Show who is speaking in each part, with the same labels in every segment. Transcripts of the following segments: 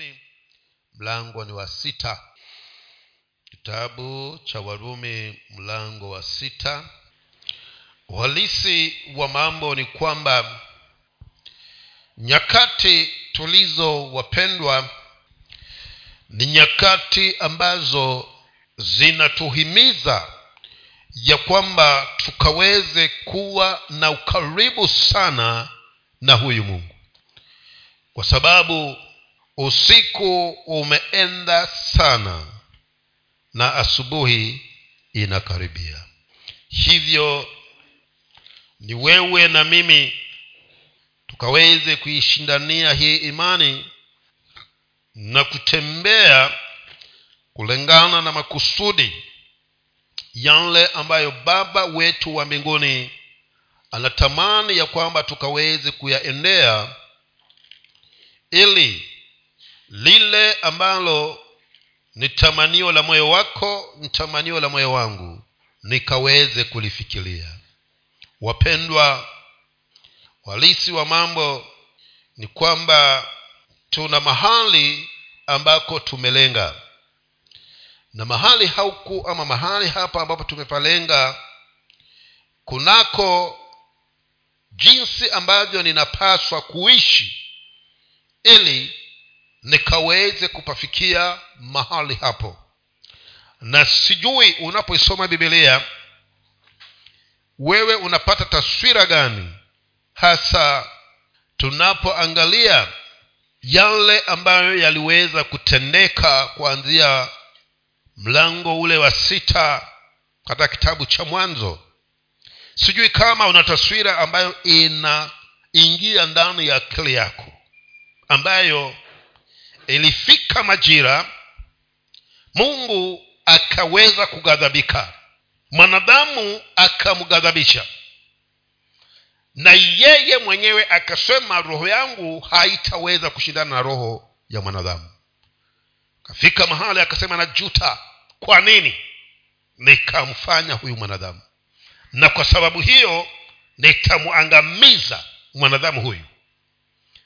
Speaker 1: warumi. Mlango ni wa sita. Kitabu cha warumi mlango wa sita. Uhalisi wa mambo ni kwamba nyakati tulizo wapendwa ni nyakati ambazo zinatuhimiza ya kwamba tukaweze kuwa na ukaribu sana na huyu mungu. Kwa sababu usiku umeenda sana na asubuhi inakaribia. Hivyo ni wewe na mimi tukaweze kuishindania hii imani na kutembea kulingana na makusudi yale ambayo baba wetu wa mbinguni anatamani ya kwamba tukaweze kuyaendea ili lile ambalo ni tamanio la moyo wako ni tamanio la moyo wangu nikaweze kulifikiria. Wapendwa walisi wa mambo ni kwamba tuna mahali ambako tumelenga. Na mahali hauku ama mahali hapa ambapo tumepalenga kunako jinsi ambavyo ninapaswa kuishi nikaweze kupafikia mahali hapo. Na sijui unapoisoma bibilia wewe unapata taswira gani? Hasa tunapoangalia yale ambayo yaliweza kutendeka kuanzia mlango ule wa sita katika kitabu cha mwanzo. Sijui kama una taswira ambayo inaingia ndani ya akili yako ambayo ilifika majira mungu akaweza kughadhabika. Mwanadamu akamghadhabisha. Na yeye mwenyewe akasema roho yangu haitaweza kushindana na roho ya mwanadamu. Kafika mahali akasema najuta. Kwa nini? Nikamfanya huyu mwanadamu. Na kwa sababu hiyo nitamwangamiza mwanadamu huyu.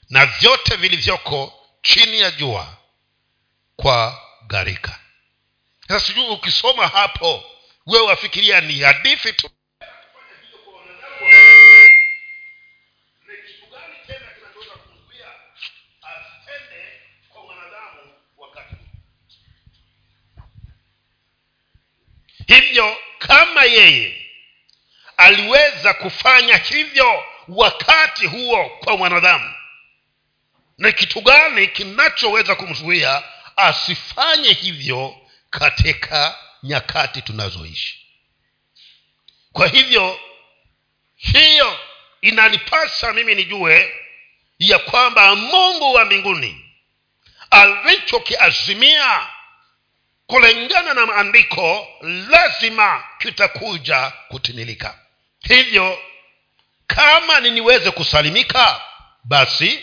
Speaker 1: Na vyote vilivyoko chini ya jua kwa gharika. Sasa sijui ukisoma hapo wewe wafikiria ni hadithi tu. Hivyo kama yeye aliweza kufanya hivyo wakati huo kwa mwanadamu ni kitu gani kinachoweza kumzuia asifanye hivyo katika nyakati tunazoishi? Kwa hivyo hiyo inanipasa mimi nijue ya kwamba mungu wa mbinguni alichokiazimia kulingana na maandiko lazima kitakuja kutimilika. Hivyo kama niniweze kusalimika basi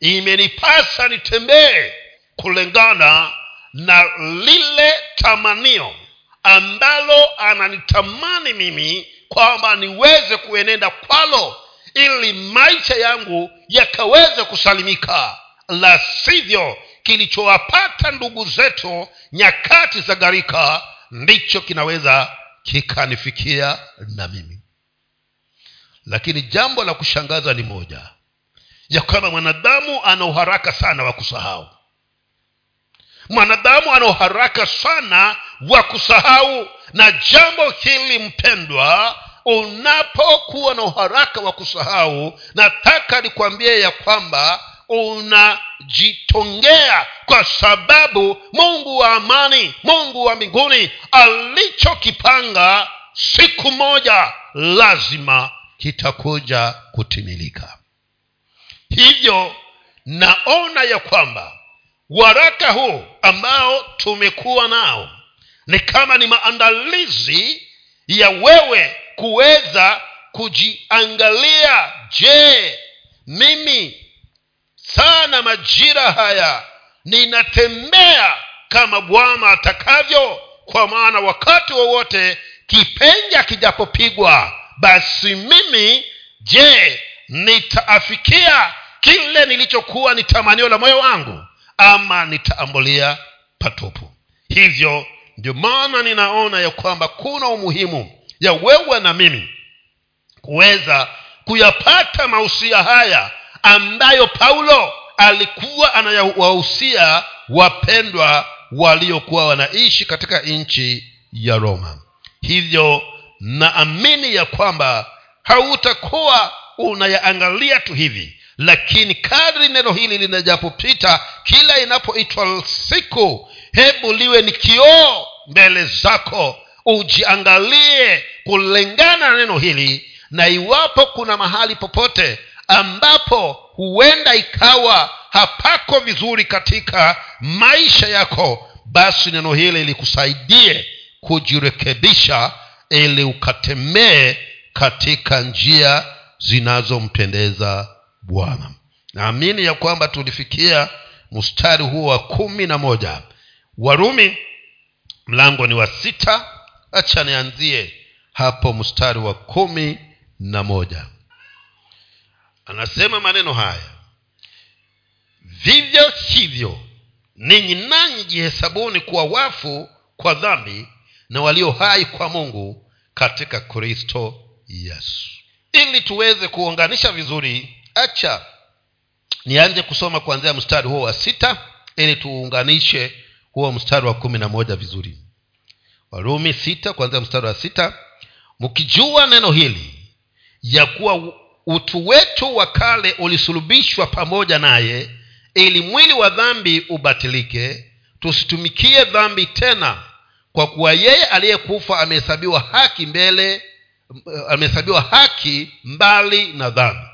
Speaker 1: imenipasa nitembee kulingana na lile tamanio ambalo ananitamani mimi kwamba niweze kuenenda kwalo ili maisha yangu yakaweze kusalimika. La sivyo kilichowapata ndugu zetu nyakati za gharika ndicho kinaweza kikanifikia na mimi. Lakini jambo la kushangaza ni moja ya kwamba mwanadamu ana uharaka sana wa kusahau. Mwanadamu ana uharaka sana wa kusahau. Na jambo hili mpendwa unapokuwa na uharaka wa kusahau nataka nikwambie ya kwamba unajitongea kwa sababu mungu wa amani mungu wa mbinguni alichokipanga siku moja lazima kitakuja kutimilika hivyo naona ya kwamba waraka huu ambao tumekuwa nao ni kama ni maandalizi ya wewe kuweza kujiangalia. Je mimi sana majira haya ninatembea kama bwana atakavyo? Kwa maana wakati wowote kipenja kijapopigwa basi mimi je nitaafikia kile nilichokuwa ni tamanio la moyo wangu ama nitaambulia patupu hivyo ndio maana ninaona ya kwamba kuna umuhimu ya wewe na mimi kuweza kuyapata mausia haya ambayo paulo alikuwa anayawahusia wapendwa waliokuwa wanaishi katika nchi ya roma. Hivyo naamini ya kwamba hautakuwa unayaangalia tu hivi. Lakini kadri neno hili linajapopita kila inapoitwa siku hebu liwe ni kioo mbele zako. Ujiangalie kulingana na neno hili na iwapo kuna mahali popote ambapo huenda ikawa hapako vizuri katika maisha yako basi neno hili likusaidie kujirekebisha ili ukatemee katika njia zinazompendeza bwana. Naamini ya kwamba tulifikia mstari huo wa kumi na moja. Warumi mlango ni wa sita. Acha nianzie hapo mstari wa kumi na moja. Anasema maneno haya vivyo sivyo ninyi nanyi jihesabuni kuwa wafu kwa dhambi na walio hai kwa mungu katika kristo yesu ili tuweze kuunganisha vizuri acha nianze kusoma kuanzia mstari huo wa sita ili tuunganishe huo mstari wa kumi na moja vizuri. Warumi sita kuanzia mstari wa sita. Mkijua neno hili ya kuwa utu wetu wa kale ulisulubishwa pamoja naye ili mwili wa dhambi ubatilike tusitumikie dhambi tena kwa kuwa yeye aliyekufa amehesabiwa haki mbele amehesabiwa haki mbali na dhambi.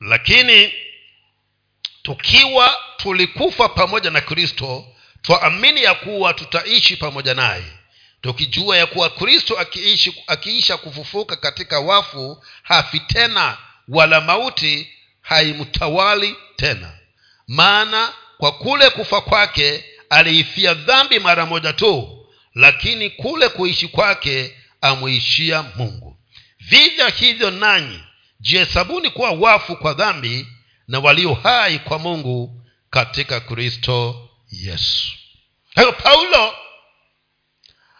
Speaker 1: Lakini tukiwa tulikufa pamoja na kristo twaamini ya kuwa tutaishi pamoja naye. Tukijua ya kuwa kristo akiishi, akiisha kufufuka katika wafu hafi tena wala mauti haimtawali tena. Maana kwa kule kufa kwake aliifia dhambi mara moja tu lakini kule kuishi kwake amwishia mungu. Vivyo hivyo nanyi jihesabuni kuwa wafu kwa dhambi na walio hai kwa mungu katika kristo yesu. Hayo paulo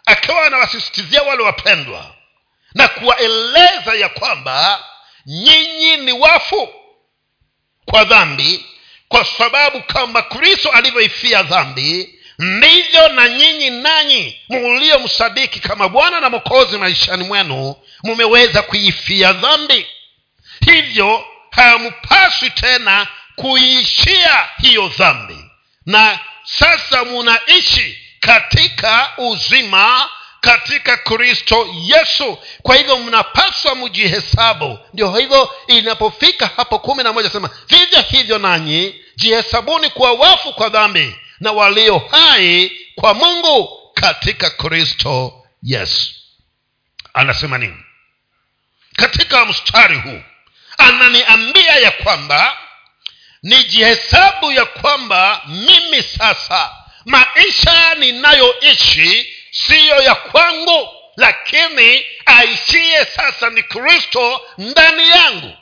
Speaker 1: akawa anawasisitizia wale wapendwa na kuwaeleza ya kwamba nyinyi ni wafu kwa dhambi kwa sababu kama kristo alivyoifia dhambi ndivyo na nyinyi nanyi muliomsadiki kama bwana na mokozi maishani mwenu mumeweza kuifia dhambi. Hivyo hampaswi tena kuiishia hiyo dhambi. Na sasa munaishi katika uzima katika kristo yesu. Kwa hivyo mnapaswa mjihesabu ndio hivyo inapofika hapo kumi na moja sema vivyo hivyo nanyi jihesabuni kuwa wafu kwa dhambi na walio hai kwa mungu katika kristo yesu. Anasema nini? Katika mstari huu ananiambia ya kwamba nijihesabu ya kwamba mimi sasa maisha ninayoishi siyo ya kwangu lakini aishie sasa ni kristo ndani yangu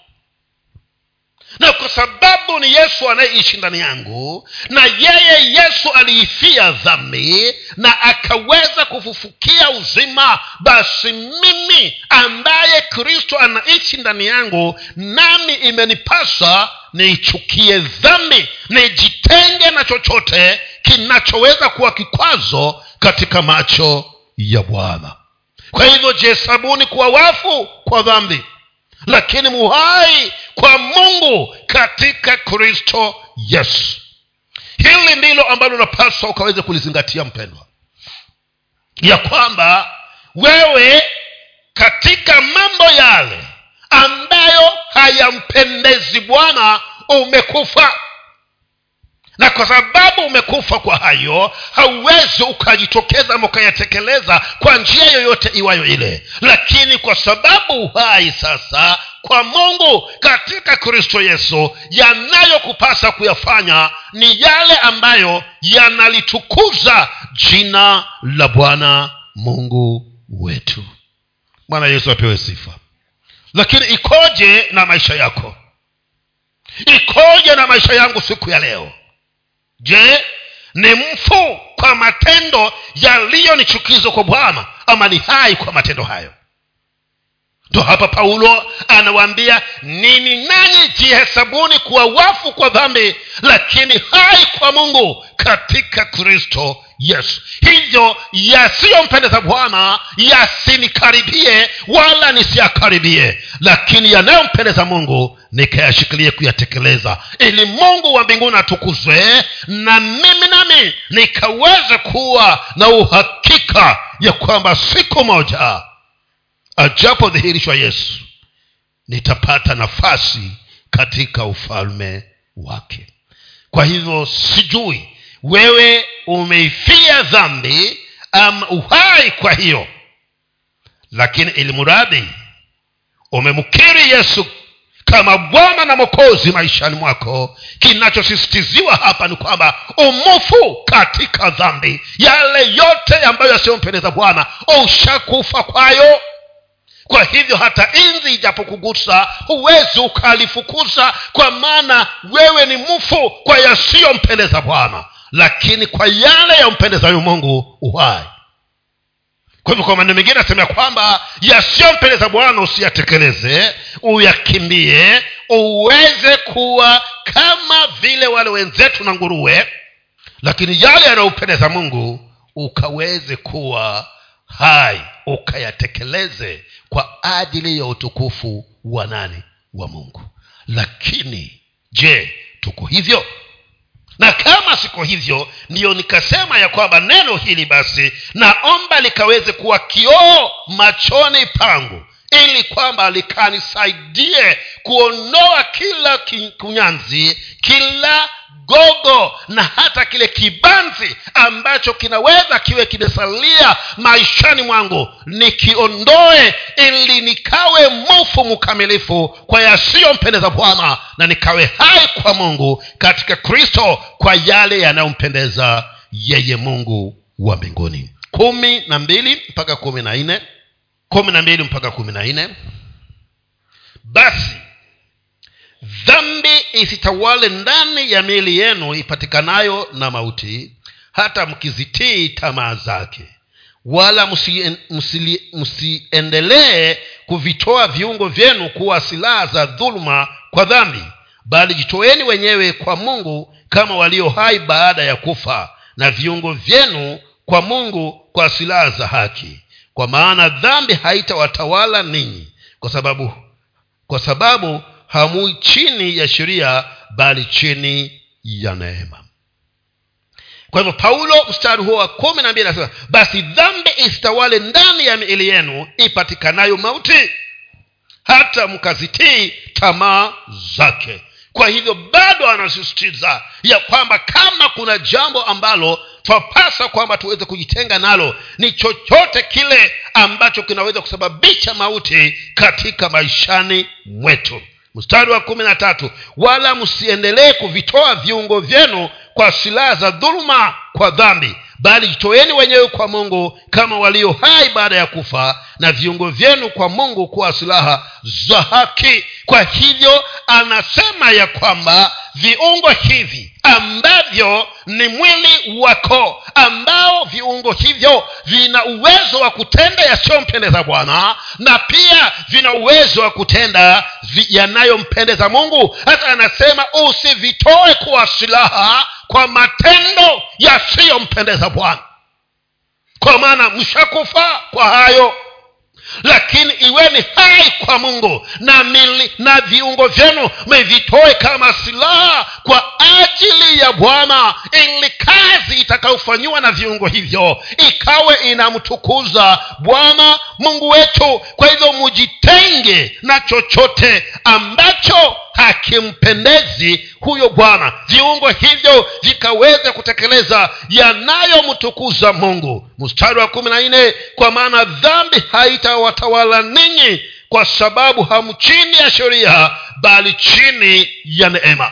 Speaker 1: na kwa sababu ni yesu anayeishi ndani yangu na yeye yesu aliifia dhambi na akaweza kufufukia uzima basi mimi ambaye kristo anaishi ndani yangu nami imenipasa niichukie dhambi nijitenge na chochote kinachoweza kuwa kikwazo katika macho ya bwana. Kwa hivyo jihesabuni kuwa wafu kwa dhambi lakini muhai kwa mungu katika kristo yesu. Hili ndilo ambalo unapaswa ukaweze kulizingatia mpendwa. Ya kwamba wewe katika mambo yale ambayo hayampendezi bwana umekufa na kwa sababu umekufa kwa hayo hauwezi ukajitokeza ama ukayatekeleza kwa njia yoyote iwayo ile. Lakini kwa sababu uhai sasa kwa mungu katika kristo yesu yanayokupasa kuyafanya ni yale ambayo yanalitukuza jina la bwana mungu wetu. Bwana yesu apewe sifa. Lakini ikoje na maisha yako? Ikoje na maisha yangu siku ya leo je ni mfu kwa matendo yaliyo ni chukizo kwa bwana ama ni hai kwa matendo hayo? Ndo hapa paulo anawaambia nini nanyi jihesabuni kuwa wafu kwa dhambi lakini hai kwa mungu katika kristo yesu. Hivyo yasiyompendeza bwana yasinikaribie wala nisiyakaribie lakini yanayompendeza mungu nikayashikilie kuyatekeleza ili mungu wa mbinguni atukuzwe na mimi nami nikaweze kuwa na uhakika ya kwamba siku moja ajapodhihirishwa yesu nitapata nafasi katika ufalme wake. Kwa hivyo sijui wewe umeifia dhambi ama uhai kwa hiyo lakini ilimuradi umemkiri yesu kama bwana na mokozi maishani mwako. Kinachosisitiziwa hapa ni kwamba umufu katika dhambi. Yale yote ambayo yasiyompendeza bwana ushakufa kwayo. Kwa hivyo hata inzi ijapokugusa huwezi ukalifukuza kwa maana wewe ni mfu kwa yasiyompendeza bwana. Lakini kwa yale yampendezayo mungu uhai kwa hivyo kwa maneno mengine asema ya kwamba yasiyompendeza bwana usiyatekeleze uyakimbie uweze kuwa kama vile wale wenzetu na nguruwe lakini yale yanayopendeza mungu ukaweze kuwa hai ukayatekeleze kwa ajili ya utukufu wa nani? Wa mungu. Lakini je tuko hivyo na kama siko hivyo ndiyo nikasema ya kwamba neno hili basi naomba likaweze kuwa kioo machoni pangu ili kwamba likanisaidie kuondoa kila kunyanzi kila gogo na hata kile kibanzi ambacho kinaweza kiwe kimesalia maishani mwangu. Nikiondoe ili nikawe mufu mkamilifu kwa yasiyompendeza bwana na nikawe hai kwa mungu katika kristo kwa yale yanayompendeza yeye mungu wa mbinguni. Kumi na mbili mpaka kumi na nne. Kumi na mbili mpaka kumi na nne. Basi dhambi isitawale ndani ya miili yenu ipatikanayo na mauti hata mkizitii tamaa zake. Wala msiendelee kuvitoa viungo vyenu kuwa silaha za dhuluma kwa dhambi bali jitoeni wenyewe kwa mungu kama walio hai baada ya kufa na viungo vyenu kwa mungu kwa silaha za haki. Kwa maana dhambi haitawatawala ninyi kwa sababu kwa sababu hamui chini ya sheria bali chini ya neema. Kwa hivyo paulo mstari huo wa kumi na mbili anasema basi dhambi isitawale ndani ya miili yenu ipatikanayo mauti hata mkazitii tamaa zake. Kwa hivyo bado anasisitiza ya kwamba kama kuna jambo ambalo twapasa kwamba tuweze kujitenga nalo ni chochote kile ambacho kinaweza kusababisha mauti katika maishani mwetu mstari wa kumi na tatu wala msiendelee kuvitoa viungo vyenu kwa silaha za dhuluma kwa dhambi. Bali jitoeni wenyewe kwa mungu kama walio hai baada ya kufa na viungo vyenu kwa mungu kuwa silaha za haki. Kwa hivyo anasema ya kwamba viungo hivi ambavyo ni mwili wako ambao viungo hivyo vina uwezo wa kutenda yasiyompendeza bwana na pia vina uwezo wa kutenda yanayompendeza mungu. Hata anasema usivitoe kuwa silaha kwa matendo yasiyompendeza bwana. Kwa maana mshakufa kwa hayo lakini iweni hai kwa mungu na mili, na viungo vyenu mevitoe kama silaha kwa ajili ya bwana ili kazi itakayofanyiwa na viungo hivyo ikawe inamtukuza bwana mungu wetu. Kwa hivyo mujitenge na chochote ambacho hakimpendezi huyo bwana. Viungo hivyo vikaweze kutekeleza yanayomtukuza mungu. Mstari wa kumi na nne kwa maana dhambi haitawatawala ninyi kwa sababu hamu chini ya sheria bali chini ya neema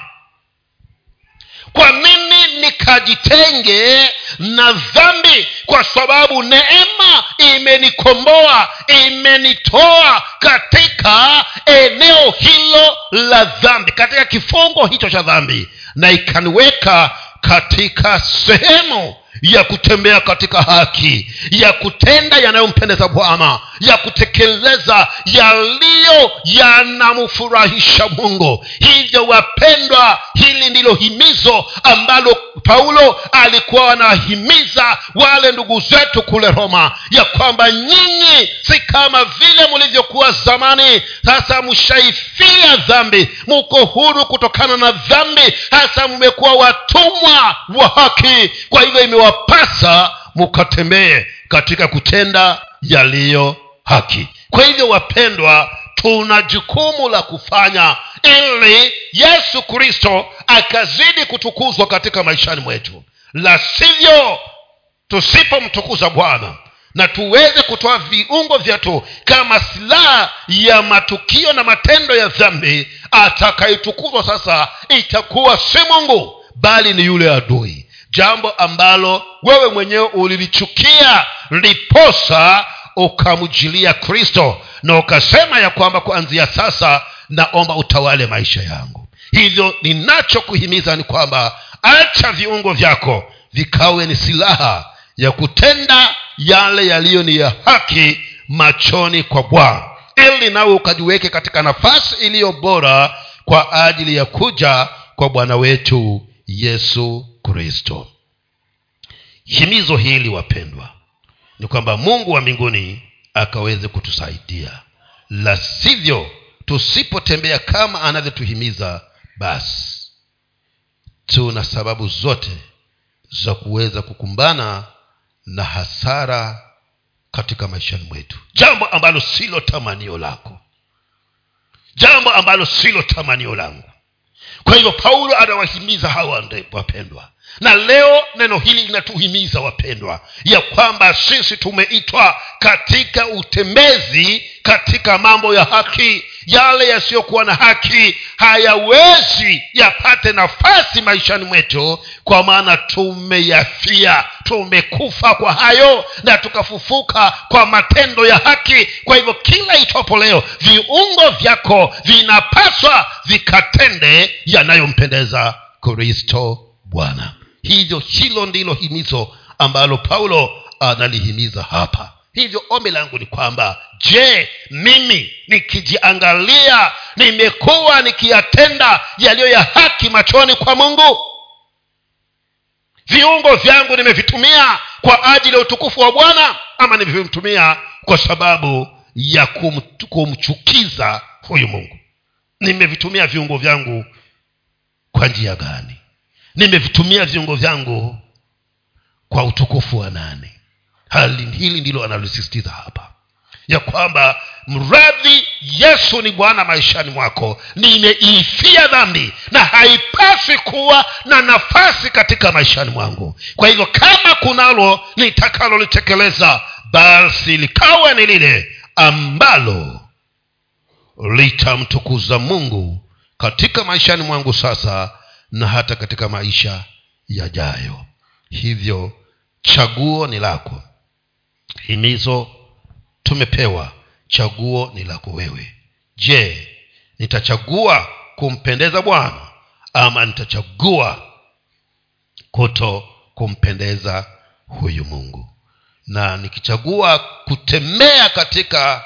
Speaker 1: kwa nini nikajitenge na dhambi kwa sababu neema imenikomboa imenitoa katika eneo hilo la dhambi katika kifungo hicho cha dhambi na ikaniweka katika sehemu ya kutembea katika haki ya kutenda yanayompendeza bwana ya kutekeleza yaliyo yanamfurahisha mungu. Hivyo wapendwa hili ndilo himizo ambalo paulo alikuwa anahimiza wale ndugu zetu kule roma ya kwamba nyinyi si kama vile mlivyokuwa zamani. Sasa mshaifia dhambi muko huru kutokana na dhambi. Hasa mmekuwa watumwa wa haki. Kwa hivyo imewapasa mukatembee katika kutenda yaliyo haki. Kwa hivyo wapendwa tuna jukumu la kufanya ili yesu kristo akazidi kutukuzwa katika maishani mwetu. La sivyo tusipomtukuza bwana na tuweze kutoa viungo vyetu kama silaha ya matukio na matendo ya dhambi atakayetukuzwa sasa itakuwa si mungu bali ni yule adui jambo ambalo wewe mwenyewe ulilichukia liposa ukamjilia kristo na ukasema ya kwamba kuanzia sasa naomba utawale maisha yangu. Hivyo ninachokuhimiza ni kwamba acha viungo vyako vikawe ni silaha ya kutenda yale yaliyo ni ya haki machoni kwa bwana. Ili nawe ukajiweke katika nafasi iliyo bora kwa ajili ya kuja kwa bwana wetu yesu kristo. Himizo hili wapendwa ni kwamba mungu wa mbinguni akaweze kutusaidia. La sivyo tusipotembea kama anavyotuhimiza basi tuna sababu zote za kuweza kukumbana na hasara katika maishani mwetu. Jambo ambalo silo tamanio lako. Jambo ambalo silo tamanio langu. Kwa hivyo paulo anawahimiza hawa wapendwa na leo neno hili linatuhimiza wapendwa ya kwamba sisi tumeitwa katika utembezi katika mambo ya haki. Yale yasiyokuwa na haki hayawezi yapate nafasi maishani mwetu kwa maana tumeyafia tumekufa kwa hayo na tukafufuka kwa matendo ya haki. Kwa hivyo kila itwapo leo viungo vyako vinapaswa vikatende yanayompendeza kristo bwana hivyo hilo ndilo himizo ambalo paulo analihimiza hapa. Hivyo ombi langu ni kwamba je mimi nikijiangalia nimekuwa nikiyatenda yaliyo ya haki machoni kwa mungu? Viungo vyangu nimevitumia kwa ajili ya utukufu wa bwana ama nimevitumia kwa sababu ya kum, kumchukiza huyu mungu? Nimevitumia viungo vyangu kwa njia gani nimevitumia viungo vyangu kwa utukufu wa nani? Hali hili ndilo analisisitiza hapa. Ya kwamba mradhi yesu ni bwana maishani mwako. Nimeiifia dhambi na haipaswi kuwa na nafasi katika maishani mwangu. Kwa hivyo kama kunalo nitakalolitekeleza basi likawa ni lile ambalo litamtukuza mungu katika maishani mwangu sasa na hata katika maisha yajayo. Hivyo chaguo ni lako. Himizo tumepewa. Chaguo ni lako wewe. Je nitachagua kumpendeza bwana ama nitachagua kuto kumpendeza huyu mungu? Na nikichagua kutembea katika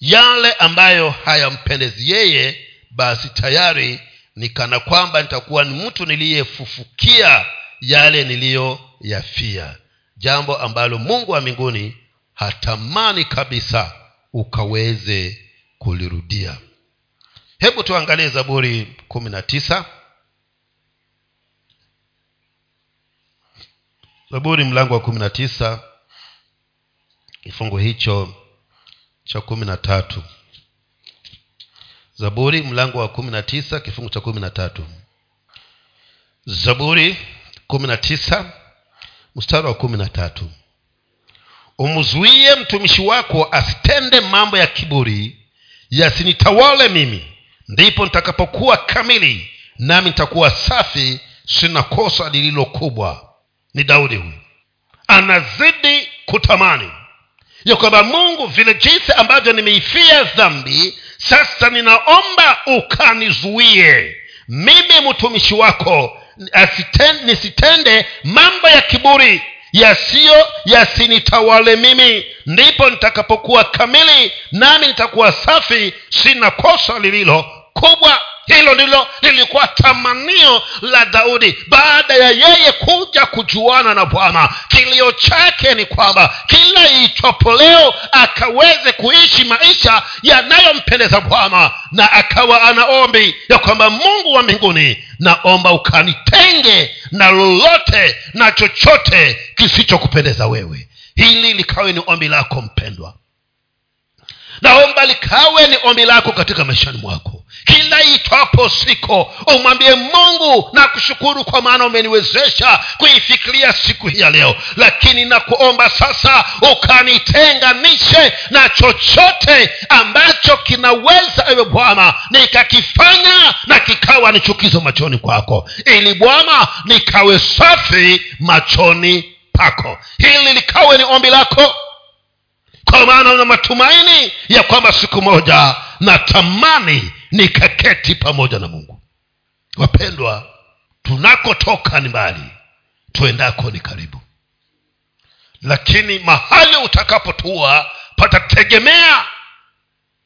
Speaker 1: yale ambayo hayampendezi yeye basi tayari ni kana kwamba nitakuwa ni mtu niliyefufukia yale niliyoyafia. Jambo ambalo mungu wa mbinguni hatamani kabisa ukaweze kulirudia. Hebu tuangalie zaburi kumi na tisa. Zaburi mlango wa kumi na tisa kifungu hicho cha kumi na tatu zaburi mlango wa kumi na tisa kifungu cha kumi na tatu. Zaburi kumi na tisa mstari wa kumi na tatu. Umzuie mtumishi wako asitende mambo ya kiburi yasinitawale mimi. Ndipo nitakapokuwa kamili nami nitakuwa safi sina kosa lililo kubwa. Ni daudi huyu. Anazidi kutamani. Ya kwamba mungu vile jinsi ambavyo nimeifia dhambi sasa ninaomba ukanizuie. Mimi mtumishi wako nisitende mambo ya kiburi yasiyo yasinitawale mimi. Ndipo nitakapokuwa kamili nami nitakuwa safi. Sina kosa lililo kubwa hilo ndilo lilikuwa tamanio la daudi baada ya yeye kuja kujuana na bwana. Kilio chake ni kwamba kila iitwapo leo akaweze kuishi maisha yanayompendeza bwana na akawa ana ombi ya kwamba mungu wa mbinguni naomba ukanitenge na lolote na chochote kisichokupendeza wewe. Hili likawe ni ombi lako mpendwa naomba likawe ni ombi lako katika maishani mwako. Kila itwapo siko umwambie mungu na kushukuru kwa maana umeniwezesha kuifikiria siku hii ya leo. Lakini nakuomba sasa ukanitenganishe na chochote ambacho kinaweza ewe bwana nikakifanya na kikawa ni chukizo machoni kwako. Ili bwana nikawe safi machoni pako. Hili likawe ni ombi lako kwa maana una matumaini ya kwamba siku moja natamani nikaketi pamoja na mungu. Wapendwa tunakotoka ni mbali tuendako ni karibu. Lakini mahali utakapotua patategemea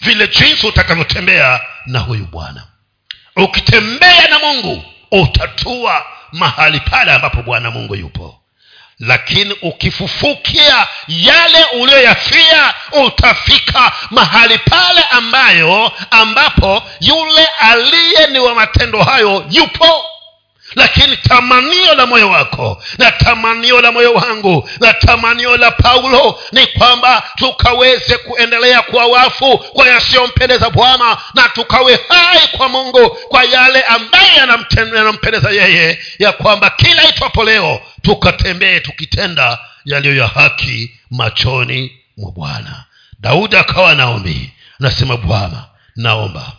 Speaker 1: vile jinsi utakavyotembea na huyu bwana. Ukitembea na mungu utatua mahali pale ambapo bwana mungu yupo lakini ukifufukia yale uliyoyafia utafika mahali pale ambayo ambapo yule aliye ni wa matendo hayo yupo lakini tamanio la moyo wako na tamanio la moyo wangu na tamanio la paulo ni kwamba tukaweze kuendelea kuwa wafu kwa yasiyompendeza bwana na tukawe hai kwa mungu kwa yale ambaye yanampendeza yeye ya kwamba kila itwapo leo tukatembee tukitenda yaliyo ya haki machoni mwa bwana. Daudi akawa naombi anasema bwana naomba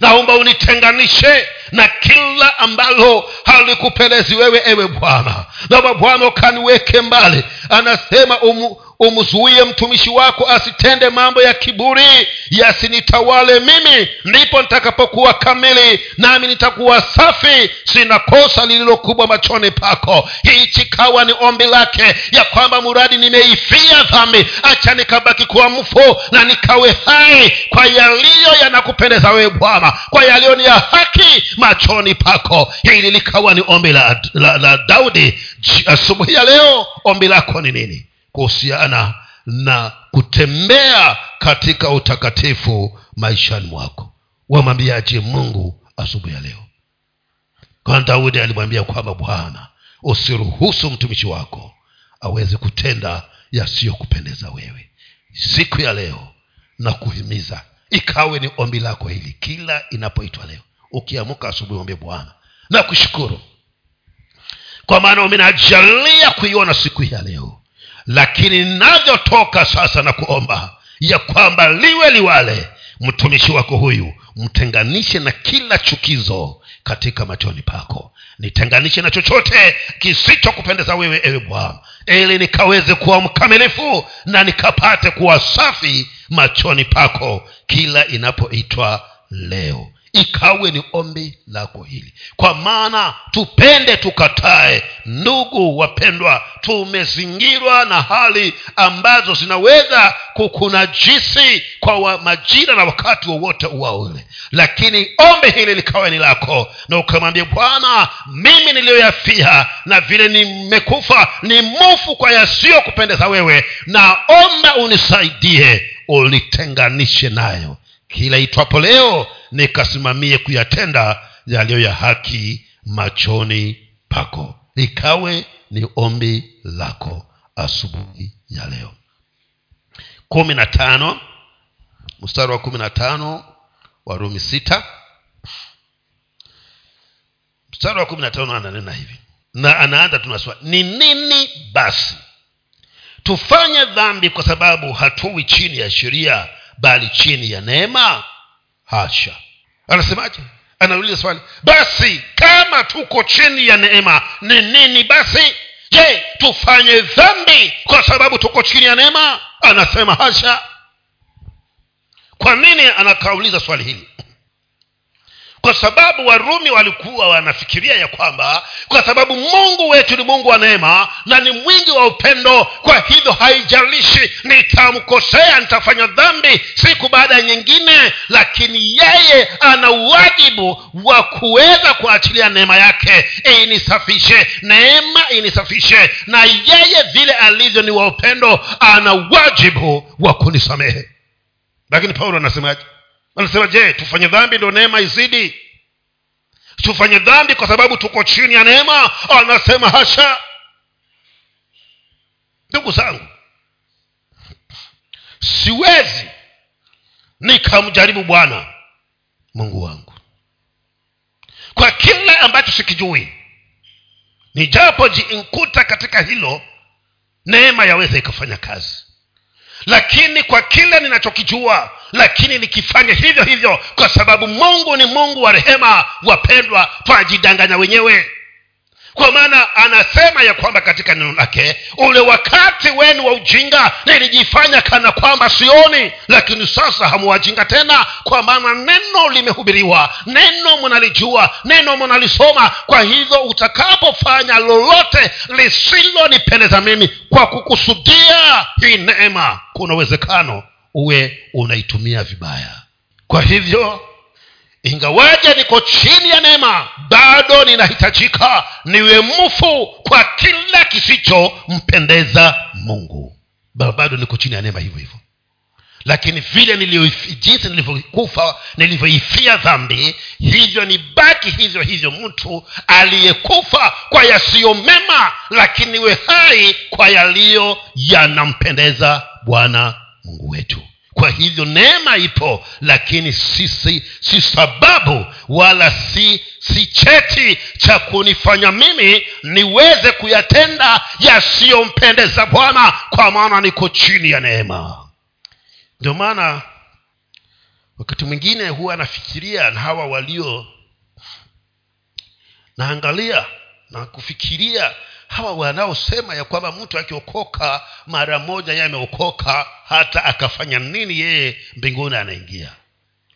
Speaker 1: naomba unitenganishe na kila ambalo halikupendezi wewe ewe bwana. Naomba bwana ukaniweke mbali. Anasema umu, umzuie mtumishi wako asitende mambo ya kiburi. Yasinitawale mimi ndipo nitakapokuwa kamili nami nitakuwa safi. Sina kosa lililokubwa machoni pako. Hichi kawa ni ombi lake ya kwamba muradi nimeifia dhambi. Acha nikabaki kuwa mfu na nikawe hai kwa yaliyo yanakupendeza wewe bwana kwa yaliyo ni ya haki machoni pako. Hili likawa ni ombi la, la, la daudi. Asubuhi ya leo ombi lako ni nini kuhusiana na kutembea katika utakatifu maishani mwako. Wamwambiaje mungu asubuhi ya leo? Kwani daudi alimwambia kwamba bwana usiruhusu mtumishi wako aweze kutenda yasiyokupendeza wewe. Siku ya leo na kuhimiza ikawe ni ombi lako hili kila inapoitwa leo. Ukiamuka asubuhi ombe bwana na kushukuru kwa maana umenajalia kuiona siku hii ya leo lakini ninavyotoka sasa na kuomba ya kwamba liwe liwale mtumishi wako huyu mtenganishe na kila chukizo katika machoni pako. Nitenganishe na chochote kisichokupendeza wewe ewe bwana ili nikaweze kuwa mkamilifu na nikapate kuwa safi machoni pako kila inapoitwa leo ikawe ni ombi lako hili. Kwa maana tupende tukatae. Ndugu wapendwa tumezingirwa na hali ambazo zinaweza kukunajisi kwa wa majira na wakati wowote uwaule lakini ombi hili likawe ni lako. Na ukamwambia bwana mimi niliyoyafia na vile nimekufa ni mufu kwa yasiyokupendeza wewe. Naomba unisaidie ulitenganishe nayo. Kila itwapo leo nikasimamie kuyatenda yaliyo ya haki machoni pako. Ikawe ni ombi lako asubuhi ya leo. Kumi na tano mstari wa kumi na tano warumi sita. Mstari wa kumi na tano ananena hivi. Na anaanza tunaswa ni nini basi? Tufanye dhambi kwa sababu hatuwi chini ya sheria bali chini ya neema? Hasha anasemaje? Anauliza swali. Basi kama tuko chini ya neema ni nini basi? Je tufanye dhambi kwa sababu tuko chini ya neema? Anasema hasha. Kwa nini anakauliza swali hili kwa sababu warumi walikuwa wanafikiria ya kwamba kwa sababu mungu wetu ni mungu wa neema na ni mwingi wa upendo kwa hivyo haijalishi nitamkosea nitafanya dhambi siku baada ya nyingine lakini yeye ana uwajibu wa kuweza kuachilia neema yake inisafishe neema inisafishe na yeye vile alivyo ni wa upendo ana wajibu wa kunisamehe. Lakini paulo anasemaje anasema je tufanye dhambi ndo neema izidi? Tufanye dhambi kwa sababu tuko chini ya neema anasema hasha. Ndugu zangu siwezi nikamjaribu bwana mungu wangu. Kwa kile ambacho sikijui nijapo jinkuta katika hilo neema yaweza ikafanya kazi lakini kwa kile ninachokijua lakini nikifanya hivyo hivyo kwa sababu mungu ni mungu wa rehema wapendwa twajidanganya wenyewe kwa maana anasema ya kwamba katika neno lake ule wakati wenu wa ujinga nilijifanya kana kwamba sioni lakini sasa hamuwajinga tena kwa maana neno limehubiriwa neno mnalijua neno mnalisoma. Kwa hivyo utakapofanya lolote lisilonipendeza mimi kwa kukusudia hii neema kuna uwezekano uwe unaitumia vibaya. Kwa hivyo ingawaje niko chini ya neema bado ninahitajika niwe mfu kwa kila kisichompendeza mungu. Bado niko chini ya neema hivyo hivyo. Lakini vile jinsi nilivyokufa nilivyoifia dhambi hivyo ni baki hivyo hivyo mtu aliyekufa kwa yasiyo mema lakini niwe hai kwa yaliyo yanampendeza bwana mungu wetu kwa hivyo neema ipo lakini si, si, si sababu wala si si cheti cha kunifanya mimi niweze kuyatenda yasiyompendeza bwana kwa maana niko chini ya neema. Ndio maana wakati mwingine huwa anafikiria na hawa walio naangalia na kufikiria hawa wanaosema ya kwamba mtu akiokoka mara moja yeye ameokoka hata akafanya nini yeye mbinguni anaingia.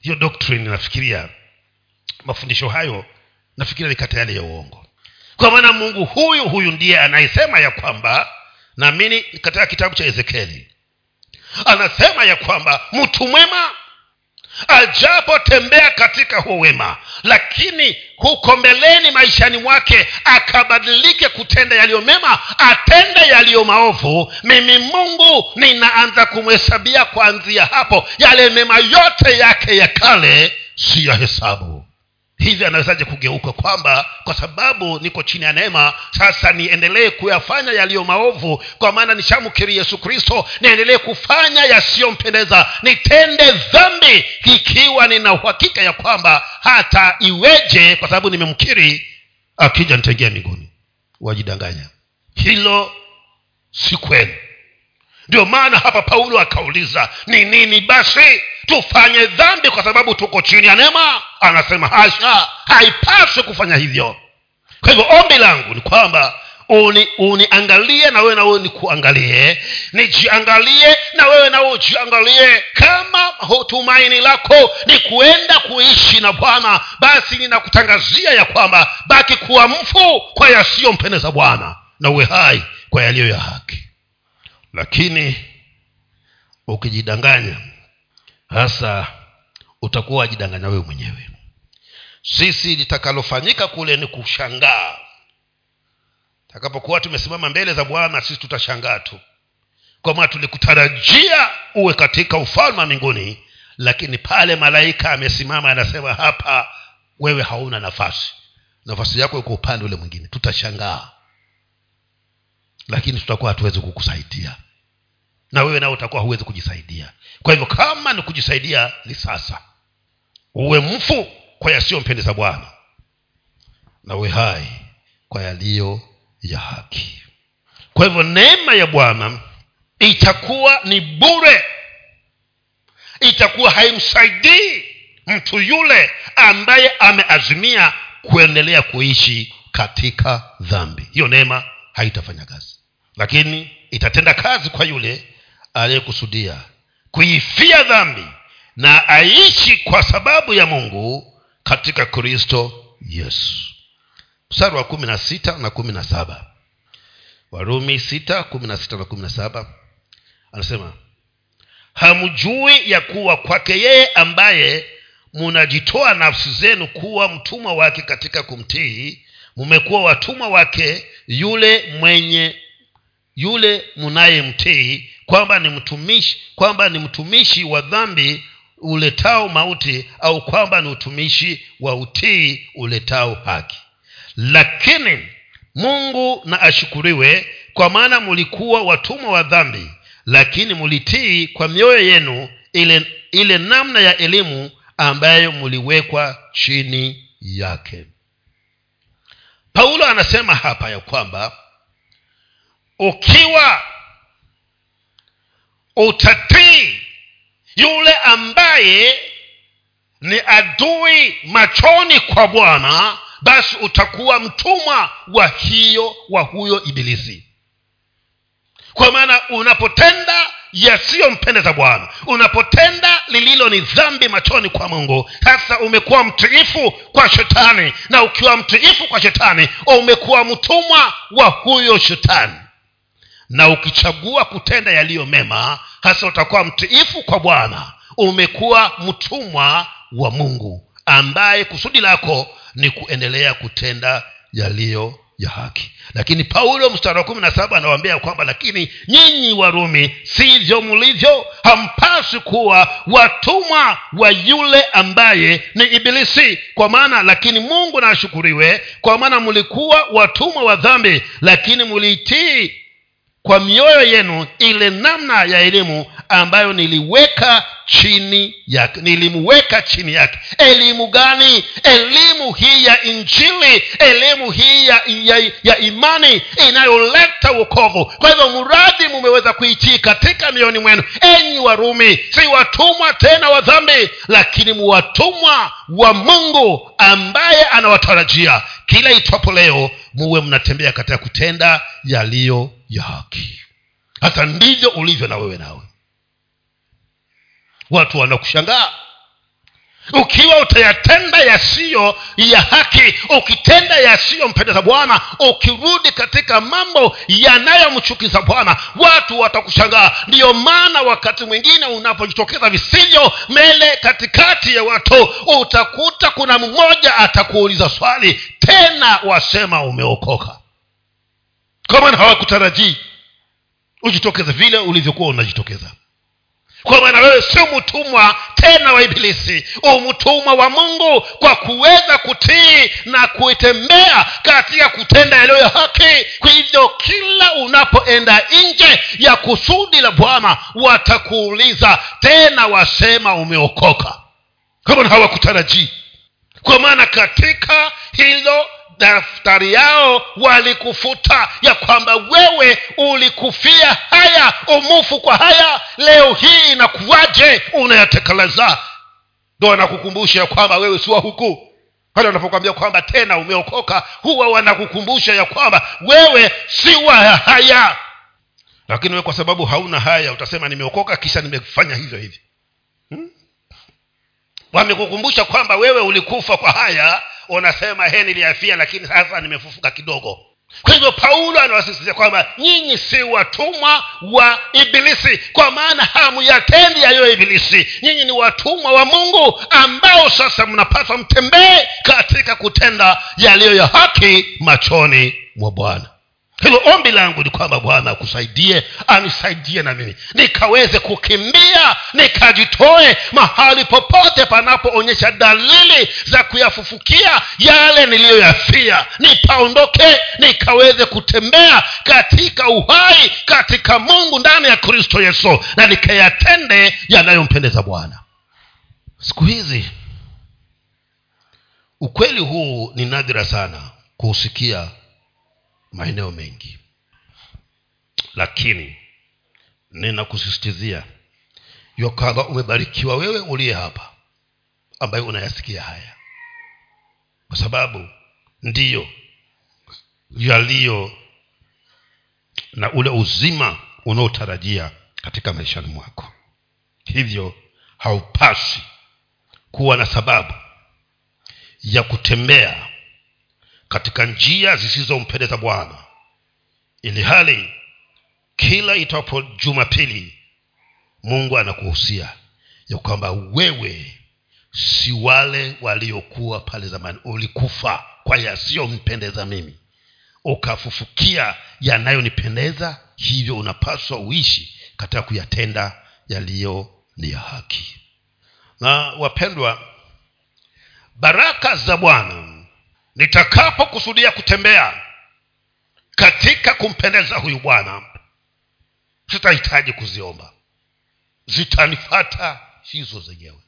Speaker 1: Hiyo doctrine nafikiria mafundisho hayo nafikiria ni kata yale ya uongo. Kwa maana mungu huyu huyu ndiye anayesema ya kwamba naamini katika kitabu cha ezekieli anasema ya kwamba mtu mwema ajapotembea katika huo wema lakini huko mbeleni maishani mwake akabadilike kutenda yaliyo mema atende yaliyo maovu. Mimi mungu ninaanza kumhesabia kuanzia hapo. Yale mema yote yake ya kale siyo hesabu hivi anawezaje kugeuka kwamba kwa sababu niko chini ya neema sasa niendelee kuyafanya yaliyo maovu? Kwa maana nishamkiri yesu kristo niendelee kufanya yasiyompendeza nitende dhambi ikiwa nina uhakika ya kwamba hata iweje kwa sababu nimemkiri akija nitengea mbinguni wajidanganya. Hilo si kweli. Ndio maana hapa paulo akauliza ni nini basi tufanye dhambi kwa sababu tuko chini ya neema anasema hasha. Haipaswi kufanya hivyo. Kwa hivyo ombi langu ni kwamba uni uniangalie na wewe nawe nikuangalie. Nijiangalie na wewe nawe ujiangalie. Kama tumaini lako ni kuenda kuishi na bwana basi ninakutangazia ya kwamba baki kuwa mfu kwa yasiyompendeza bwana na uwe hai kwa yaliyo ya haki. Lakini ukijidanganya hasa utakuwa wajidanganya wewe mwenyewe. Sisi litakalofanyika kule ni kushangaa. Takapokuwa tumesimama mbele za bwana sisi tutashangaa tu. Kwa maana tulikutarajia uwe katika ufalme wa mbinguni lakini pale malaika amesimama anasema hapa wewe hauna nafasi. Nafasi yako iko upande ule mwingine. Tutashangaa. Lakini tutakuwa hatuwezi kukusaidia na wewe nao utakuwa huwezi kujisaidia. Kwa hivyo kama ni kujisaidia ni sasa. Uwe mfu kwa yasiyompendeza bwana. Na uwe hai kwa yaliyo ya haki. Kwa hivyo neema ya bwana itakuwa ni bure. Itakuwa haimsaidii mtu yule ambaye ameazimia kuendelea kuishi katika dhambi. Hiyo neema haitafanya kazi. Lakini itatenda kazi kwa yule aliyekusudia kuifia dhambi na aishi kwa sababu ya mungu katika kristo yesu. Mstari wa kumi na sita na kumi na saba. Warumi sita kumi na sita na kumi na saba. Anasema hamjui ya kuwa kwake yeye ambaye munajitoa nafsi zenu kuwa mtumwa wake katika kumtii mumekuwa watumwa wake yule mwenye yule mnayemtii kwamba ni mtumishi kwamba ni mtumishi wa dhambi uletao mauti au kwamba ni utumishi wa utii uletao haki. Lakini mungu na ashukuriwe kwa maana mulikuwa watumwa wa dhambi lakini mulitii kwa mioyo yenu ile ile namna ya elimu ambayo muliwekwa chini yake. Paulo anasema hapa ya kwamba ukiwa utatii yule ambaye ni adui machoni kwa bwana basi utakuwa mtumwa wa hiyo wa huyo ibilisi. Kwa maana unapotenda yasiyompendeza bwana unapotenda lililo ni dhambi machoni kwa mungu sasa umekuwa mtiifu kwa shetani na ukiwa mtiifu kwa shetani umekuwa mtumwa wa huyo shetani na ukichagua kutenda yaliyo mema hasa utakuwa mtiifu kwa bwana. Umekuwa mtumwa wa mungu ambaye kusudi lako ni kuendelea kutenda yaliyo ya haki. Lakini paulo mstari wa kumi na saba anawaambia kwamba lakini nyinyi warumi sivyo mlivyo hampaswi kuwa watumwa wa yule ambaye ni ibilisi. Kwa maana lakini mungu na ashukuriwe kwa maana mlikuwa watumwa wa dhambi lakini mliitii kwa mioyo yenu ile namna ya elimu ambayo niliweka chini yake nilimweka chini yake. Elimu gani? Elimu hii ya injili elimu hii ya, ya, ya imani inayoleta wokovu. Kwa hivyo mradi mumeweza kuitii katika mioni mwenu. Enyi warumi si watumwa tena wa dhambi lakini muwatumwa wa mungu ambaye anawatarajia. Kila itwapo leo muwe mnatembea katika kutenda yaliyo ya haki. Hata ndivyo ulivyo na wewe nawe. Watu wanakushangaa ukiwa utayatenda yasiyo ya haki ukitenda yasiyompendeza bwana ukirudi katika mambo yanayomchukiza bwana watu watakushangaa. Ndiyo maana wakati mwingine unapojitokeza visivyo mbele katikati ya watu utakuta kuna mmoja atakuuliza swali tena wasema umeokoka. Kwa maana hawakutarajii ujitokeze vile ulivyokuwa unajitokeza kwa maana wewe sio mtumwa tena wa ibilisi. Umtumwa wa mungu kwa kuweza kutii na kuitembea katika kutenda yaliyo ya haki. Kwa hivyo kila unapoenda nje ya kusudi la bwana watakuuliza tena wasema umeokoka. Kama hawakutarajii. Kwa maana katika hilo daftari yao walikufuta ya kwamba wewe ulikufia haya umufu kwa haya leo hii inakuwaje? Unayatekeleza ndo wanakukumbusha ya kwamba wewe siwa huku. Pale wanapokwambia kwamba tena umeokoka huwa wanakukumbusha ya kwamba wewe si wa haya. Lakini wewe kwa sababu hauna haya utasema nimeokoka kisha nimefanya hivyo hivi. Hmm? wamekukumbusha kwamba wewe ulikufa kwa haya unasema he niliafia lakini sasa nimefufuka kidogo. Kwa hivyo paulo anawasisitiza kwamba nyinyi si watumwa wa ibilisi kwa maana hamuyatendi yaliyo ibilisi. Nyinyi ni watumwa wa mungu ambao sasa mnapaswa mtembee katika kutenda yaliyo ya haki machoni mwa bwana hilo ombi langu ni kwamba bwana akusaidie anisaidie na mimi. Nikaweze kukimbia nikajitoe mahali popote panapoonyesha dalili za kuyafufukia yale niliyoyafia. Nipaondoke nikaweze kutembea katika uhai katika mungu ndani ya kristo yesu na nikayatende yanayompendeza bwana. Siku hizi ukweli huu ni nadhira sana kuhusikia maeneo mengi. Lakini ninakusisitizia ya kwamba umebarikiwa wewe uliye hapa ambaye unayasikia haya. Kwa sababu ndiyo yaliyo na ule uzima unaotarajia katika maishani mwako. Hivyo haupasi kuwa na sababu ya kutembea katika njia zisizompendeza bwana. Ili hali kila itapo jumapili mungu anakuhusia ya kwamba wewe si wale waliokuwa pale zamani. Ulikufa kwa yasiyompendeza mimi. Ukafufukia yanayonipendeza hivyo unapaswa uishi katika kuyatenda yaliyo ni ya haki. Na wapendwa baraka za bwana nitakapokusudia kutembea katika kumpendeza huyu bwana sitahitaji kuziomba. Zitanifata hizo zenyewe.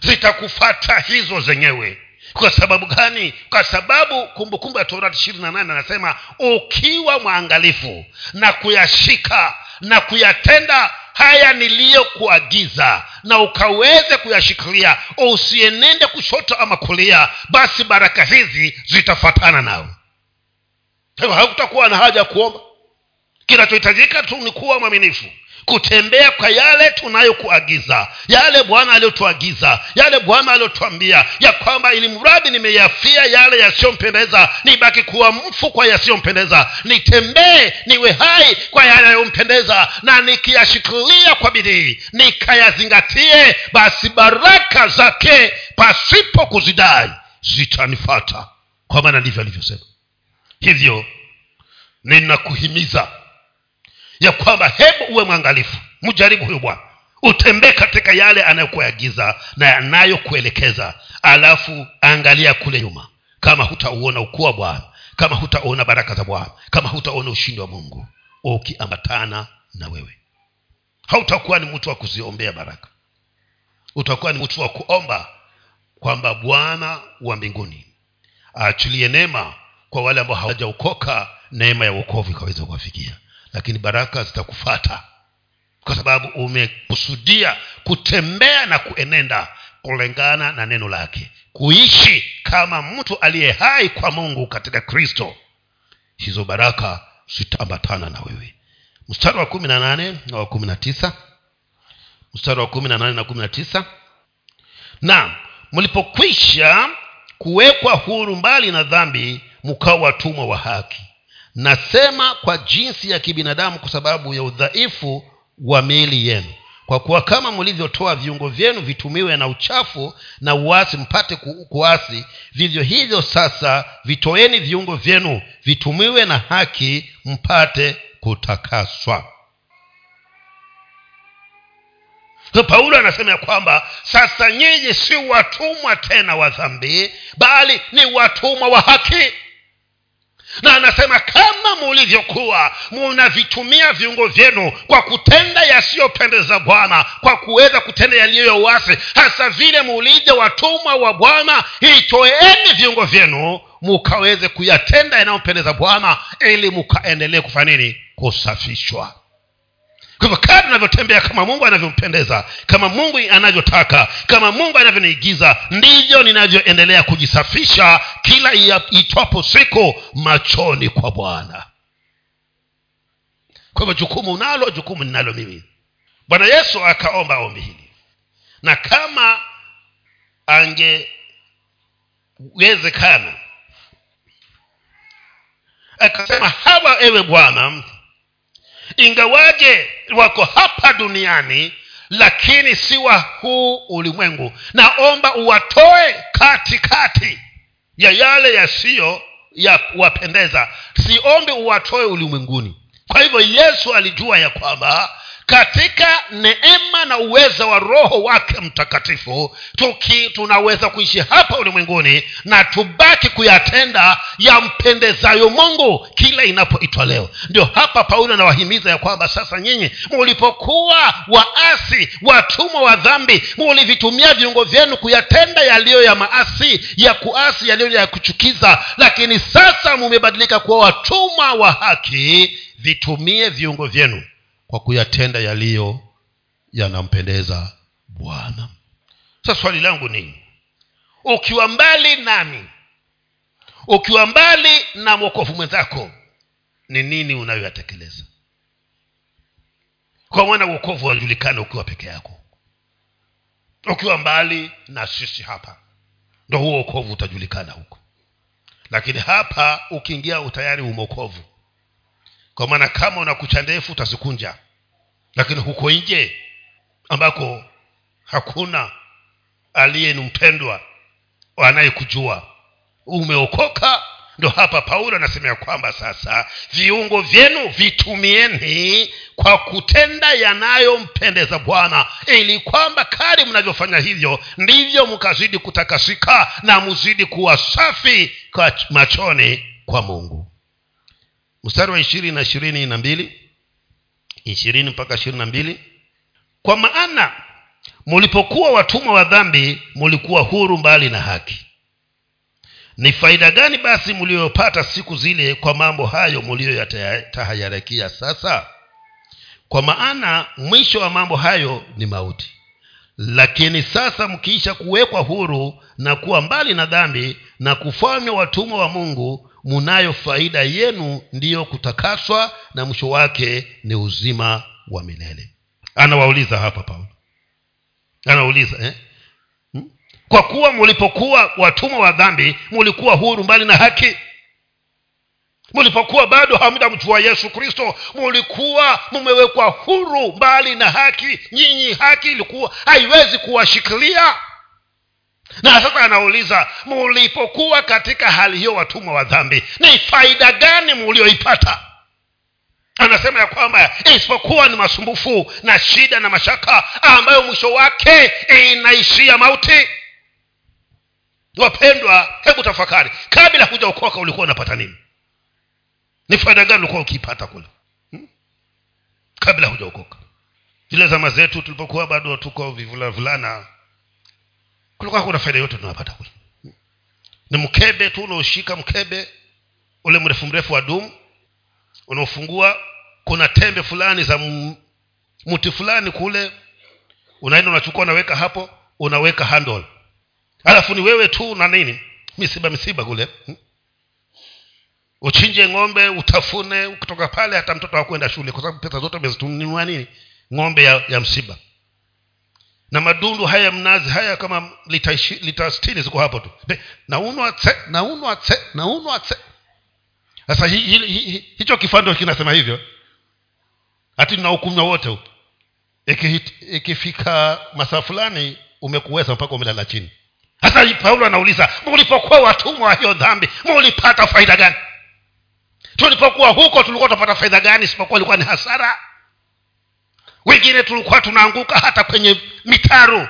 Speaker 1: Zitakufata hizo zenyewe. Kwa sababu gani? Kwa sababu kumbukumbu ya torati ishirini na nane anasema ukiwa mwangalifu na kuyashika na kuyatenda haya niliyokuagiza na ukaweze kuyashikilia usienende kushoto ama kulia basi baraka hizi zitafatana nawe hivyo hakutakuwa na haja ya kuomba. Kinachohitajika tu ni kuwa mwaminifu kutembea kwa yale tunayokuagiza yale bwana aliyotuagiza yale bwana aliyotwambia ya kwamba ili mradi nimeyafia yale yasiyompendeza nibaki kuwa mfu kwa yasiyompendeza nitembee niwe hai kwa yale yanayompendeza na nikiyashikilia kwa bidii nikayazingatie basi baraka zake pasipo kuzidai zitanifata kwa maana ndivyo alivyosema. Hivyo ninakuhimiza ya kwamba hebu uwe mwangalifu. Mjaribu huyu bwana. Utembee katika yale anayokuagiza na yanayokuelekeza alafu angalia kule nyuma. Kama hutauona ukuu wa bwana kama hutaona baraka za bwana kama hutaona ushindi wa mungu ukiambatana na wewe. Hautakuwa ni mtu wa kuziombea baraka. Utakuwa ni mtu wa kuomba kwamba bwana wa mbinguni aachilie neema kwa wale ambao hawajaokoka neema ya uokovu ikaweza kuwafikia lakini baraka zitakufata. Kwa sababu umekusudia kutembea na kuenenda kulingana na neno lake. Kuishi kama mtu aliye hai kwa mungu katika kristo. Hizo baraka zitaambatana na wewe. Mstari wa kumi na nane na wa kumi na tisa. Mstari wa kumi na nane na kumi na tisa. Na mlipokwisha kuwekwa huru mbali na dhambi mkawa watumwa wa haki nasema kwa jinsi ya kibinadamu kwa sababu ya udhaifu wa miili yenu. Kwa kuwa kama mlivyotoa viungo vyenu vitumiwe na uchafu na uasi mpate kuasi vivyo hivyo sasa vitoeni viungo vyenu vitumiwe na haki mpate kutakaswa. So paulo anasema ya kwamba sasa nyinyi si watumwa tena wa dhambi bali ni watumwa wa haki na anasema kama mulivyokuwa munavitumia viungo vyenu kwa kutenda yasiyopendeza bwana kwa kuweza kutenda yaliyo hasa vile mulivyo watumwa wa bwana itoeni viungo vyenu mukaweze kuyatenda yanayompendeza bwana ili mukaendelee kufanya nini? Kusafishwa kwa hivyo kadri unavyotembea kama mungu anavyompendeza kama mungu anavyotaka kama mungu anavyoniigiza ndivyo ninavyoendelea kujisafisha kila itwapo siku machoni kwa bwana. Kwa hivyo jukumu unalo jukumu ninalo mimi. Bwana yesu akaomba ombi hili. Na kama angewezekana akasema hawa ewe bwana ingawaje wako hapa duniani lakini si wa huu ulimwengu. Naomba uwatoe katikati ya yale yasiyo ya kuwapendeza. Siombi uwatoe ulimwenguni. Kwa hivyo yesu alijua ya kwamba katika neema na uwezo wa roho wake mtakatifu tuki tunaweza kuishi hapa ulimwenguni na tubaki kuyatenda yampendezayo mungu kila inapoitwa leo. Ndio hapa paulo anawahimiza ya kwamba sasa nyinyi mulipokuwa waasi watumwa wa dhambi mulivitumia viungo vyenu kuyatenda yaliyo ya maasi ya kuasi yaliyo ya kuchukiza. Lakini sasa mumebadilika kuwa watumwa wa haki vitumie viungo vyenu kwa kuyatenda yaliyo yanampendeza bwana. Sasa swali langu ni ukiwa mbali nami ukiwa mbali na mwokovu mwenzako ni nini unayoyatekeleza? Kwa maana uokovu wajulikana ukiwa peke yako. Ukiwa mbali na sisi hapa ndo huo okovu utajulikana huko. Lakini hapa ukiingia utayari umokovu kwa maana kama una kucha ndefu utazikunja. Lakini huko nje ambako hakuna aliye ni mpendwa anayekujua umeokoka. Ndo hapa paulo anasema ya kwamba sasa viungo vyenu vitumieni kwa kutenda yanayompendeza bwana ili kwamba kadi mnavyofanya hivyo ndivyo mkazidi kutakasika na mzidi kuwa safi kwa machoni kwa mungu mstari wa ishirini na ishirini na mbili. Ishirini mpaka ishirini na mbili. Kwa maana mulipokuwa watumwa wa dhambi mulikuwa huru mbali na haki. Ni faida gani basi mliyopata siku zile kwa mambo hayo mliyoyatahayarikia sasa? Kwa maana mwisho wa mambo hayo ni mauti. Lakini sasa mkiisha kuwekwa huru na kuwa mbali na dhambi na kufanywa watumwa wa mungu munayo faida yenu ndiyo kutakaswa na mwisho wake ni uzima wa milele. Anawauliza hapa paulo. Anauliza eh? hmm? kwa kuwa mulipokuwa watumwa wa dhambi mulikuwa huru mbali na haki. Mulipokuwa bado hamjamjua yesu kristo mulikuwa mumewekwa huru mbali na haki. Nyinyi haki ilikuwa haiwezi kuwashikilia na sasa anauliza mulipokuwa katika hali hiyo watumwa wa dhambi ni faida gani mulioipata? Anasema ya kwamba isipokuwa ni masumbufu na shida na mashaka ambayo mwisho wake inaishia mauti. Wapendwa hebu tafakari kabla hujaokoka ulikuwa unapata nini? Ni faida gani ulikuwa ukiipata kule? Hmm? kabla hujaokoka. Zile zama zetu tulipokuwa bado tuko vivulavulana kulikuwa kuna faida yote tunapata kule. Ni mkebe tu unaoshika mkebe ule mrefu mrefu wa dumu unaofungua kuna tembe fulani za mti fulani kule unaenda unachukua unaweka hapo unaweka handle. Alafu ni wewe tu na nini? Misiba misiba kule. Hmm? uchinje ng'ombe utafune kutoka pale hata mtoto hakwenda shule kwa sababu pesa zote amezitununua nini? Ng'ombe ya, ya msiba na madundu haya ya mnazi haya kama lita, lita stini ziko hapo tu. Naunwa sasa hi, hi, hi, hicho kifando kinasema hivyo. Hati tunaukunywa wote huko. Ikifika masaa fulani umekuweza mpaka umelala chini. Sasa paulo anauliza mulipokuwa watumwa wa hiyo dhambi mulipata faida gani? Tulipokuwa huko tulikuwa tunapata faida gani isipokuwa ilikuwa ni hasara wengine tulikuwa tunaanguka hata kwenye mitaro.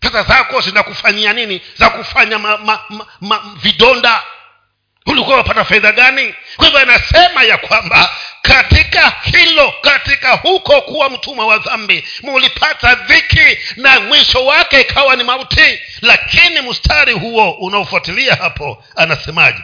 Speaker 1: Pesa zako zinakufanyia nini? Za kufanya ma, ma, ma, ma, vidonda. Ulikuwa unapata fedha gani? Kwa hivyo anasema ya kwamba katika hilo katika huko kuwa mtumwa wa dhambi mulipata dhiki na mwisho wake ikawa ni mauti. Lakini mstari huo unaofuatilia hapo anasemaje?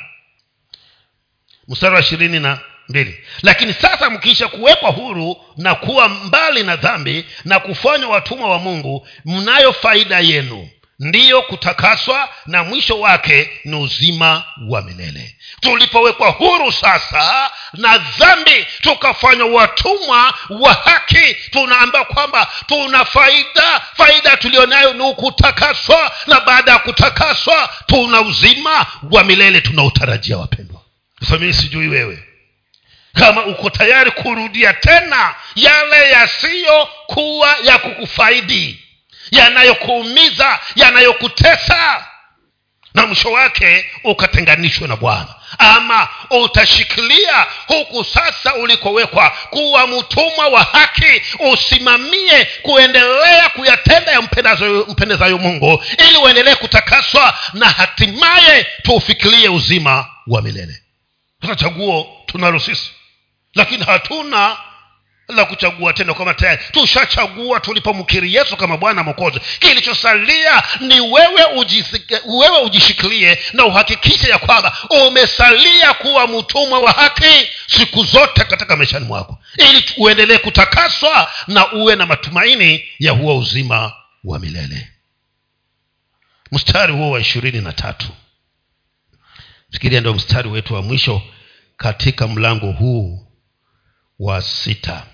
Speaker 1: Mstari wa ishirini na mbili. Lakini sasa mkiisha kuwekwa huru na kuwa mbali na dhambi na kufanywa watumwa wa mungu mnayo faida yenu. Ndiyo kutakaswa na mwisho wake ni uzima wa milele. Tulipowekwa huru sasa na dhambi tukafanywa watumwa wa haki tunaambia kwamba tuna faida. Faida tuliyonayo ni kutakaswa na baada ya kutakaswa tuna uzima wa milele tunautarajia wapendwa. Sasa sijui wewe kama uko tayari kurudia tena yale yasiyokuwa ya kukufaidi yanayokuumiza yanayokutesa na mwisho wake ukatenganishwe na bwana. Ama utashikilia huku sasa ulikowekwa kuwa mtumwa wa haki usimamie kuendelea kuyatenda ya mpendezayo mungu ili uendelee kutakaswa na hatimaye tuufikirie uzima wa milele. Sasa chaguo tunalo sisi lakini hatuna la kuchagua tena kwamba tayari tushachagua tulipomkiri yesu kama bwana mokozi kilichosalia ni wewe ujisike, wewe ujishikilie na uhakikishe ya kwamba umesalia kuwa mtumwa wa haki siku zote katika maishani mwako. Ili uendelee kutakaswa na uwe na matumaini ya huo uzima wa milele. Mstari huo wa ishirini na tatu. Fikiria ndio mstari wetu wa mwisho katika mlango huu wa sita.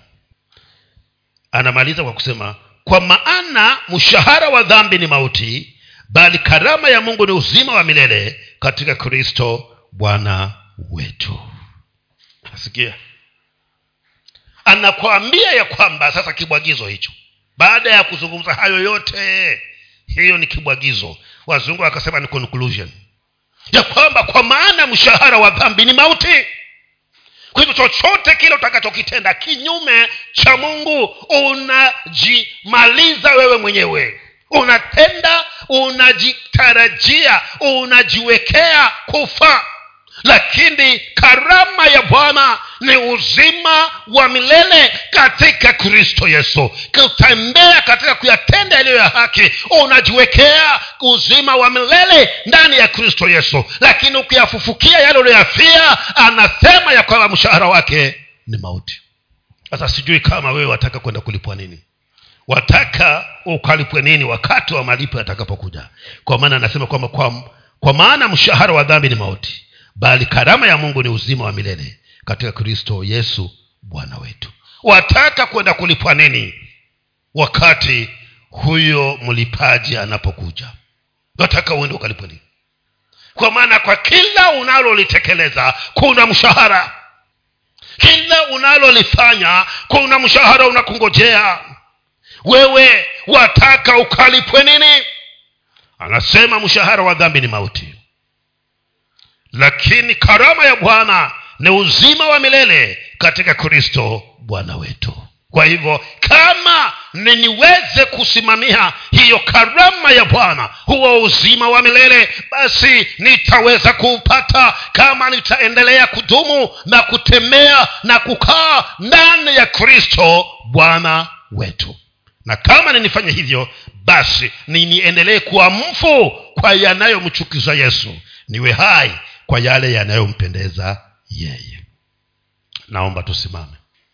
Speaker 1: Anamaliza kwa kusema kwa maana mshahara wa dhambi ni mauti bali karama ya mungu ni uzima wa milele katika kristo bwana wetu. Nasikia. Anakwambia ya kwamba sasa kibwagizo hicho. Baada ya kuzungumza hayo yote hiyo ni kibwagizo. Wazungu wakasema ni conclusion. Ya kwamba kwa maana mshahara wa dhambi ni mauti kwa hivyo chochote kile utakachokitenda kinyume cha mungu unajimaliza wewe mwenyewe. Unatenda unajitarajia unajiwekea kufa lakini karama ya bwana ni uzima wa milele katika kristo yesu. Kutembea katika kuyatenda yaliyo ya haki unajiwekea uzima wa milele ndani ya kristo yesu. Lakini ukiyafufukia yale ulioyafia anasema ya kwamba mshahara wake ni mauti. Sasa sijui kama wewe wataka kwenda kulipwa nini. Wataka ukalipwe nini wakati wa malipo yatakapokuja. Kwa maana anasema kwamba kwa, kwa maana mshahara wa dhambi ni mauti bali karama ya mungu ni uzima wa milele katika kristo yesu bwana wetu. Wataka kwenda kulipwa nini? Wakati huyo mlipaji anapokuja. Wataka uende ukalipwa nini? Kwa maana kwa kila unalolitekeleza kuna mshahara. Kila unalolifanya kuna mshahara unakungojea. Wewe wataka ukalipwe nini? Anasema mshahara wa dhambi ni mauti lakini karama ya bwana ni uzima wa milele katika kristo bwana wetu. Kwa hivyo kama niniweze kusimamia hiyo karama ya bwana huo uzima wa milele basi nitaweza kuupata kama nitaendelea kudumu na kutembea na kukaa ndani ya kristo bwana wetu. Na kama ninifanye hivyo basi niniendelee kuwa mfu kwa yanayomchukiza yesu. Niwe hai kwa yale yanayompendeza yeye. Naomba tusimame